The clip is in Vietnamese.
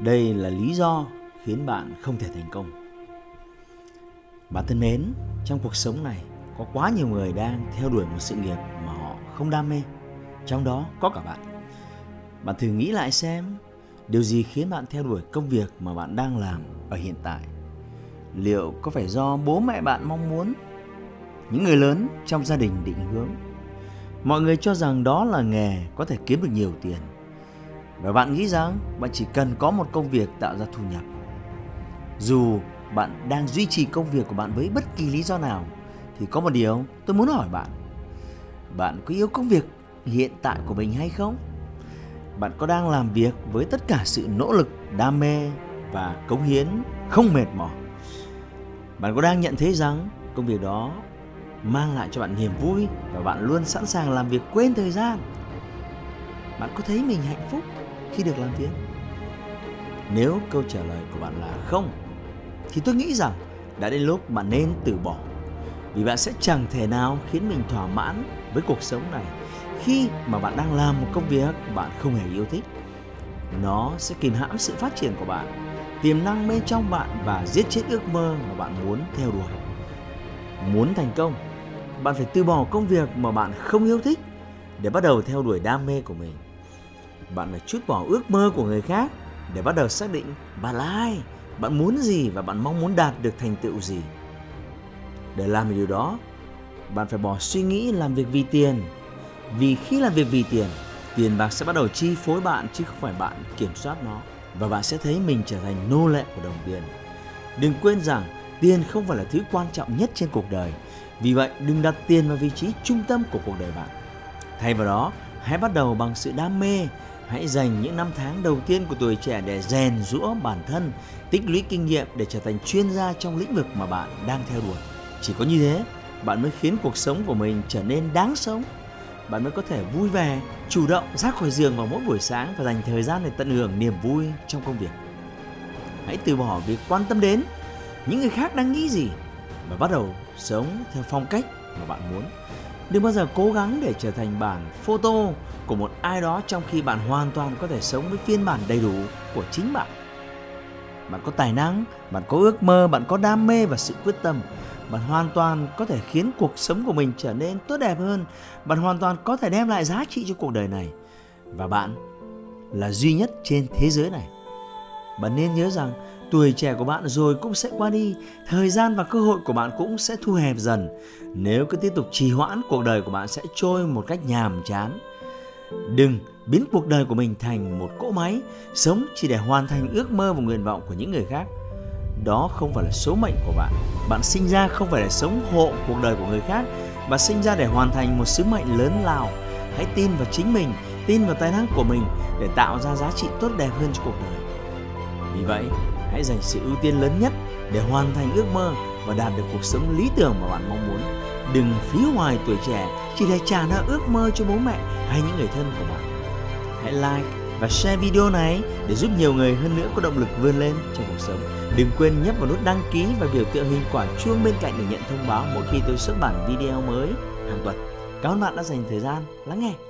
Đây là lý do khiến bạn không thể thành công. Bạn thân mến, trong cuộc sống này có quá nhiều người đang theo đuổi một sự nghiệp mà họ không đam mê. Trong đó có cả bạn. Bạn thử nghĩ lại xem, điều gì khiến bạn theo đuổi công việc mà bạn đang làm ở hiện tại? Liệu có phải do bố mẹ bạn mong muốn? Những người lớn trong gia đình định hướng? Mọi người cho rằng đó là nghề có thể kiếm được nhiều tiền và bạn nghĩ rằng bạn chỉ cần có một công việc tạo ra thu nhập. Dù bạn đang duy trì công việc của bạn với bất kỳ lý do nào thì có một điều tôi muốn hỏi bạn. Bạn có yêu công việc hiện tại của mình hay không? Bạn có đang làm việc với tất cả sự nỗ lực, đam mê và cống hiến không mệt mỏi? Bạn có đang nhận thấy rằng công việc đó mang lại cho bạn niềm vui và bạn luôn sẵn sàng làm việc quên thời gian? Bạn có thấy mình hạnh phúc khi được làm việc? Nếu câu trả lời của bạn là không, thì tôi nghĩ rằng đã đến lúc bạn nên từ bỏ. Vì bạn sẽ chẳng thể nào khiến mình thỏa mãn với cuộc sống này khi mà bạn đang làm một công việc bạn không hề yêu thích. Nó sẽ kìm hãm sự phát triển của bạn, tiềm năng bên trong bạn và giết chết ước mơ mà bạn muốn theo đuổi. Muốn thành công, bạn phải từ bỏ công việc mà bạn không yêu thích để bắt đầu theo đuổi đam mê của mình bạn phải chút bỏ ước mơ của người khác để bắt đầu xác định bạn là ai, bạn muốn gì và bạn mong muốn đạt được thành tựu gì. Để làm được điều đó, bạn phải bỏ suy nghĩ làm việc vì tiền. Vì khi làm việc vì tiền, tiền bạc sẽ bắt đầu chi phối bạn chứ không phải bạn kiểm soát nó và bạn sẽ thấy mình trở thành nô lệ của đồng tiền. Đừng quên rằng tiền không phải là thứ quan trọng nhất trên cuộc đời. Vì vậy, đừng đặt tiền vào vị trí trung tâm của cuộc đời bạn. Thay vào đó, hãy bắt đầu bằng sự đam mê Hãy dành những năm tháng đầu tiên của tuổi trẻ để rèn rũa bản thân, tích lũy kinh nghiệm để trở thành chuyên gia trong lĩnh vực mà bạn đang theo đuổi. Chỉ có như thế, bạn mới khiến cuộc sống của mình trở nên đáng sống. Bạn mới có thể vui vẻ, chủ động ra khỏi giường vào mỗi buổi sáng và dành thời gian để tận hưởng niềm vui trong công việc. Hãy từ bỏ việc quan tâm đến những người khác đang nghĩ gì và bắt đầu sống theo phong cách mà bạn muốn. Đừng bao giờ cố gắng để trở thành bản photo của một ai đó trong khi bạn hoàn toàn có thể sống với phiên bản đầy đủ của chính bạn. Bạn có tài năng, bạn có ước mơ, bạn có đam mê và sự quyết tâm. Bạn hoàn toàn có thể khiến cuộc sống của mình trở nên tốt đẹp hơn. Bạn hoàn toàn có thể đem lại giá trị cho cuộc đời này. Và bạn là duy nhất trên thế giới này. Bạn nên nhớ rằng tuổi trẻ của bạn rồi cũng sẽ qua đi, thời gian và cơ hội của bạn cũng sẽ thu hẹp dần. Nếu cứ tiếp tục trì hoãn, cuộc đời của bạn sẽ trôi một cách nhàm chán. Đừng biến cuộc đời của mình thành một cỗ máy sống chỉ để hoàn thành ước mơ và nguyện vọng của những người khác. Đó không phải là số mệnh của bạn. Bạn sinh ra không phải để sống hộ cuộc đời của người khác, bạn sinh ra để hoàn thành một sứ mệnh lớn lao. Hãy tin vào chính mình, tin vào tài năng của mình để tạo ra giá trị tốt đẹp hơn cho cuộc đời. Vì vậy, hãy dành sự ưu tiên lớn nhất để hoàn thành ước mơ và đạt được cuộc sống lý tưởng mà bạn mong muốn. Đừng phí hoài tuổi trẻ chỉ để trả nợ ước mơ cho bố mẹ hay những người thân của bạn. Hãy like và share video này để giúp nhiều người hơn nữa có động lực vươn lên trong cuộc sống. Đừng quên nhấp vào nút đăng ký và biểu tượng hình quả chuông bên cạnh để nhận thông báo mỗi khi tôi xuất bản video mới hàng tuần. Cảm ơn bạn đã dành thời gian lắng nghe.